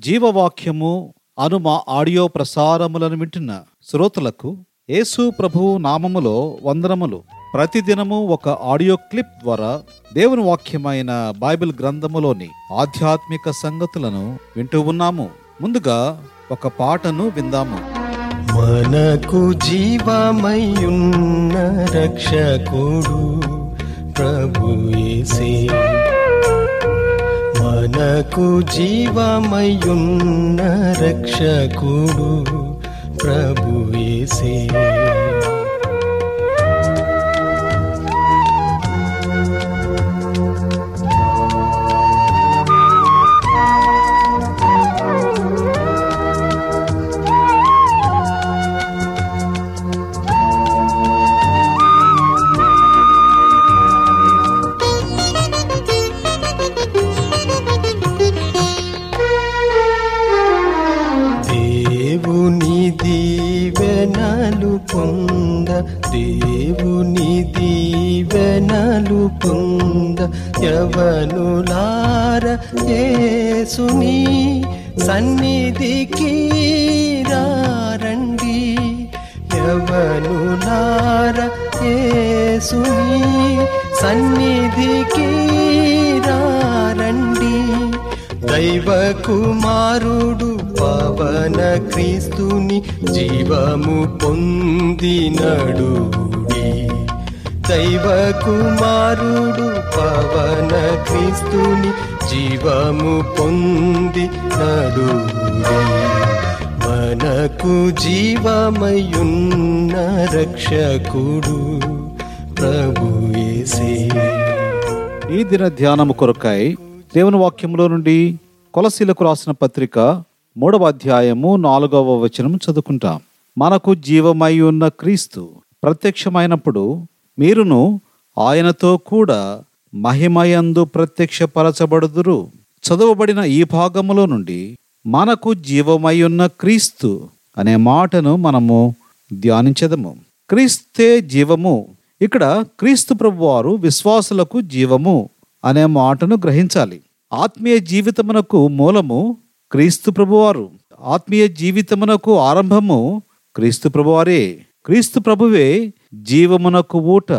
జీవవాక్యము అను మా ఆడియో ప్రసారములను వింటున్న శ్రోతలకు యేసు ప్రభువు నామములో వందనములు. ప్రతిదినము ఒక ఆడియో క్లిప్ ద్వారా దేవుని వాక్యమైన బైబిల్ గ్రంథములోని ఆధ్యాత్మిక సంగతులను వింటూ ఉన్నాము. ముందుగా ఒక పాటను విందాము. మనకు జీవమయున్న రక్షకుడు ప్రభు యేసే. మనకు జీవమయున్న రక్షకుడు ప్రభు పొంద దేవుని దీవెనలు పొంద యవనులార యేసుని సన్నిధికి రండి యవనులార యేసుని సన్నిధికి రండి దైవ కుమారుడు పవన క్రీస్తుని జీవము పొందినడు దైవ కుమారుడు పవన క్రీస్తుని జీవము పొంది నడు మనకు జీవమయున్న రక్షకుడు ప్రభుయేసే ఈ దిన ధ్యానము కొరకై దేవుని వాక్యములో నుండి కొలసీలకు రాసిన పత్రిక మూడవ అధ్యాయము నాలుగవ వచనం చదువుకుంటాం. మనకు జీవమై ఉన్న క్రీస్తు ప్రత్యక్షమైనప్పుడు మీరును ఆయనతో కూడా మహిమయందు ప్రత్యక్షపరచబడుదురు. చదువబడిన ఈ భాగములో నుండి మనకు జీవమై ఉన్న క్రీస్తు అనే మాటను మనము ధ్యానించదము. క్రీస్తే జీవము. ఇక్కడ క్రీస్తు ప్రభువారు విశ్వాసులకు జీవము అనే మాటను గ్రహించాలి. ఆత్మీయ జీవితమునకు మూలము క్రీస్తు ప్రభువారు ఆత్మీయ జీవితమునకు ఆరంభము క్రీస్తు ప్రభువారే. క్రీస్తు ప్రభువే జీవమునకు ఊట.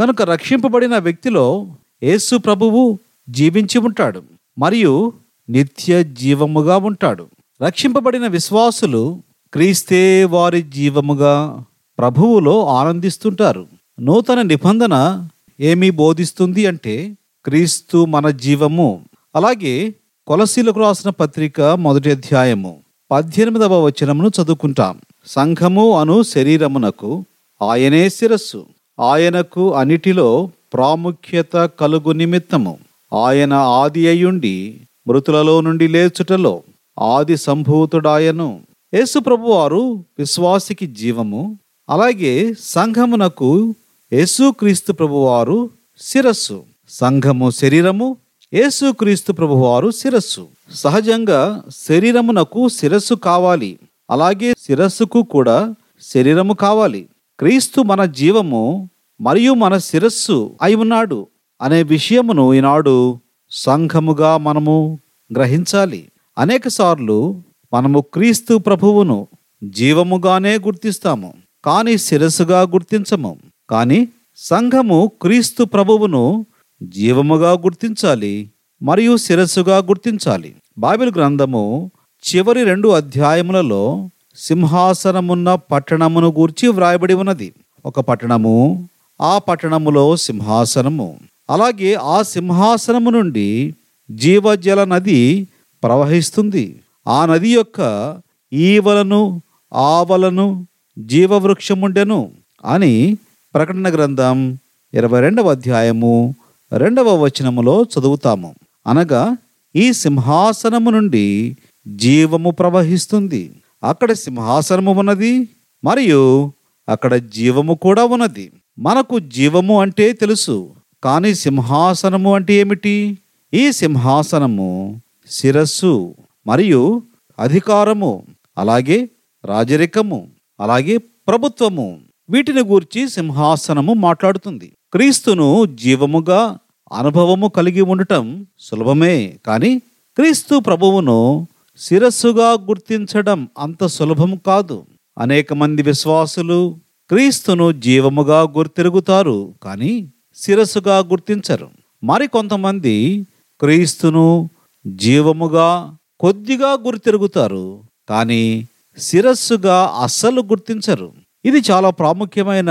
కనుక రక్షింపబడిన వ్యక్తిలో యేసు ప్రభువు జీవించి ఉంటాడు మరియు నిత్య జీవముగా ఉంటాడు. రక్షింపబడిన విశ్వాసులు క్రీస్తే వారి జీవముగా ప్రభువులో ఆనందిస్తుంటారు. నూతన నిబంధన ఏమి బోధిస్తుంది అంటే క్రీస్తు మన జీవము. అలాగే కొలసీలకు రాసిన పత్రిక మొదటి అధ్యాయము పద్దెనిమిదవ వచనమును చదువుకుంటాం. సంఘము అను శరీరమునకు ఆయనే శిరస్సు. ఆయనకు అన్నిటిలో ప్రాముఖ్యత కలుగు నిమిత్తము. ఆయన ఆది అయ్యుండి మృతులలో నుండి లేచుటలో ఆది సంభూతుడాయను. యేసు ప్రభువారు విశ్వాసికి జీవము. అలాగే సంఘమునకు యేసుక్రీస్తు ప్రభువారు శిరస్సు. సంఘము శరీరము యేసుక్రీస్తు ప్రభువారు శిరస్సు. సహజంగా శరీరమునకు శిరస్సు కావాలి. అలాగే శిరస్సుకు కూడా శరీరము కావాలి. క్రీస్తు మన జీవము మరియు మన శిరస్సు అయి ఉన్నాడు. అనే విషయమును ఈనాడు సంఘముగా మనము గ్రహించాలి. అనేక సార్లు మనము క్రీస్తు ప్రభువును జీవముగానే గుర్తిస్తాము. కానీ శిరస్సుగా గుర్తించము. కానీ సంఘము క్రీస్తు ప్రభువును జీవముగా గుర్తించాలి మరియు శిరస్సుగా గుర్తించాలి. బైబిల్ గ్రంథము చివరి రెండు అధ్యాయములలో సింహాసనమున్న పట్టణమును గూర్చి వ్రాయబడి ఉన్నది. ఒక పట్టణము ఆ పట్టణములో సింహాసనము. అలాగే ఆ సింహాసనము నుండి జీవజల నది ప్రవహిస్తుంది. ఆ నది యొక్క ఈవలను ఆవలను జీవవృక్షముండెను అని ప్రకటన గ్రంథం ఇరవై రెండవ అధ్యాయము రెండవ వచనములో చదువుతాము. అనగా ఈ సింహాసనము నుండి జీవము ప్రవహిస్తుంది. అక్కడ సింహాసనము ఉన్నది మరియు అక్కడ జీవము కూడా ఉన్నది. మనకు జీవము అంటే తెలుసు కానీ సింహాసనము అంటే ఏమిటి? ఈ సింహాసనము శిరస్సు మరియు అధికారము అలాగే రాజరికము అలాగే ప్రభుత్వము. వీటిని గూర్చి సింహాసనము మాట్లాడుతుంది. క్రీస్తును జీవముగా అనుభవము కలిగి ఉండటం సులభమే కానీ క్రీస్తు ప్రభువును శిరస్సుగా గుర్తించడం అంత సులభం కాదు. అనేక మంది విశ్వాసులు క్రీస్తును జీవముగా గుర్తిరుగుతారు కానీ శిరస్సుగా గుర్తించరు. మరికొంతమంది క్రీస్తును జీవముగా కొద్దిగా గుర్తిరుగుతారు కానీ శిరస్సుగా అస్సలు గుర్తించరు. ఇది చాలా ప్రాముఖ్యమైన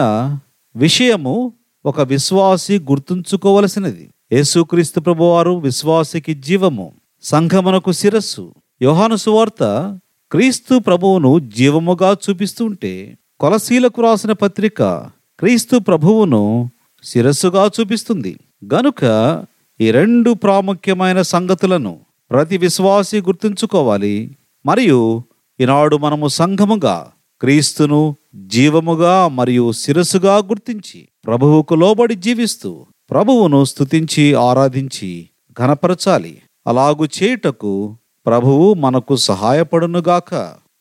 విషయము ఒక విశ్వాసి గుర్తుంచుకోవలసినది. యేసుక్రీస్తు ప్రభువారు విశ్వాసికి జీవము సంఘమునకు శిరస్సు. యోహాను సువార్త క్రీస్తు ప్రభువును జీవముగా చూపిస్తుంటే కొలశీలకు రాసిన పత్రిక క్రీస్తు ప్రభువును శిరస్సుగా చూపిస్తుంది. గనుక ఈ రెండు ప్రాముఖ్యమైన సంగతులను ప్రతి విశ్వాసి గుర్తుంచుకోవాలి. మరియు ఈనాడు మనము సంఘముగా క్రీస్తును జీవముగా మరియు శిరస్సుగా గుర్తించి ప్రభువుకు లోబడి జీవిస్తూ ప్రభువును స్తుతించి ఆరాధించి ఘనపరచాలి. అలాగు చేయుటకు ప్రభువు మనకు సహాయపడునుగాక.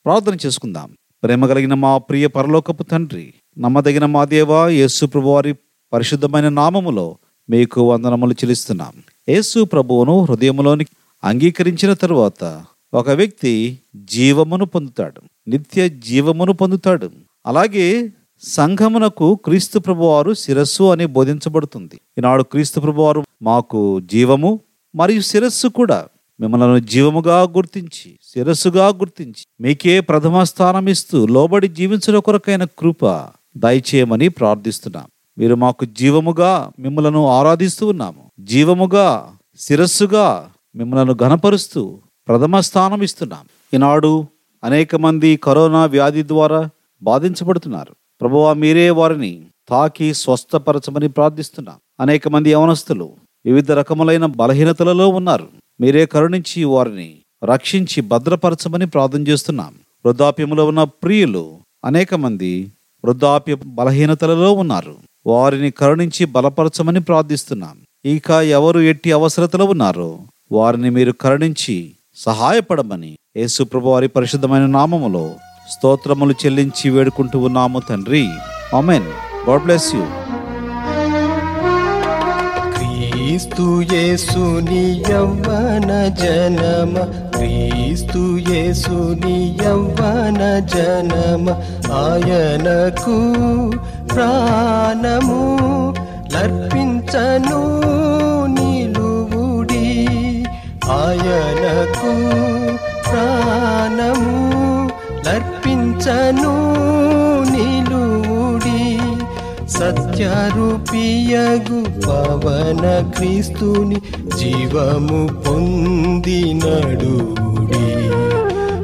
ప్రార్థన చేసుకుందాం. ప్రేమ కలిగిన మా ప్రియ పరలోకపు తండ్రి నమ్మదగిన మా దేవా యేసు ప్రభువారి పరిశుద్ధమైన నామములో మీకు వందనములు చెల్లిస్తున్నాం. యేసు ప్రభువును హృదయములోని అంగీకరించిన తరువాత ఒక వ్యక్తి జీవమును పొందుతాడు. నిత్య జీవమును పొందుతాడు. అలాగే సంఘమునకు క్రీస్తు ప్రభువారు శిరస్సు అని బోధించబడుతుంది. ఈనాడు క్రీస్తు ప్రభువారు మాకు జీవము మరియు శిరస్సు కూడా మిమ్మల్ని జీవముగా గుర్తించి శిరస్సుగా గుర్తించి మీకే ప్రథమ స్థానం ఇస్తూ లోబడి జీవించడం కొరకైన కృప దయచేయమని ప్రార్థిస్తున్నాం. మీరు మాకు జీవముగా మిమ్మలను ఆరాధిస్తూ ఉన్నాము. జీవముగా శిరస్సుగా మిమ్మలను ఘనపరుస్తూ ప్రథమ స్థానం ఇస్తున్నాం. ఈనాడు అనేక మంది కరోనా వ్యాధి ద్వారా బాధించబడుతున్నారు. ప్రభువా మీరే వారిని తాకి స్వస్థపరచమని ప్రార్థిస్తున్నా. అనేక మంది యవనస్తులు వివిధ రకములైన బలహీనతలలో ఉన్నారు. మీరే కరుణించి వారిని రక్షించి భద్రపరచమని ప్రార్థన చేస్తున్నాం. వృద్ధాప్యములో ఉన్న ప్రియులు అనేక మంది వృద్ధాప్య బలహీనతలలో ఉన్నారు. వారిని కరుణించి బలపరచమని ప్రార్థిస్తున్నాం. ఇక ఎవరు ఎట్టి అవసరతలో ఉన్నారో వారిని మీరు కరుణించి సహాయపడమని యేసు ప్రభు వారి పరిశుద్ధమైన నామములో స్తోత్రములు చెల్లించి వేడుకుంటూ ఉన్నాము తండ్రి. Amen. God bless you. Kristu యేసుని యవ్వన జనమ. క్రీస్తు యేసుని యవ్వన జనమ. ఆయనకు ప్రాణము లర్పించను నిలువుడి ఆయన సత్యరూపియగు పవన క్రీస్తుని జీవము పొందినడుడి.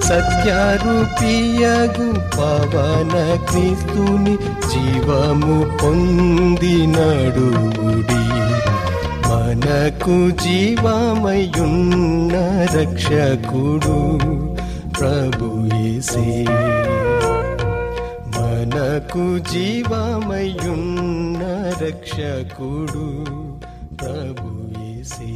సత్యరూపియగు పవన క్రీస్తుని జీవము పొందినడుడి. మనకు జీవమయున్న రక్షకుడు ప్రభుయేసే నాకు జీవామయున్న జీవమయున్న రక్షకుడు ప్రభు యేసే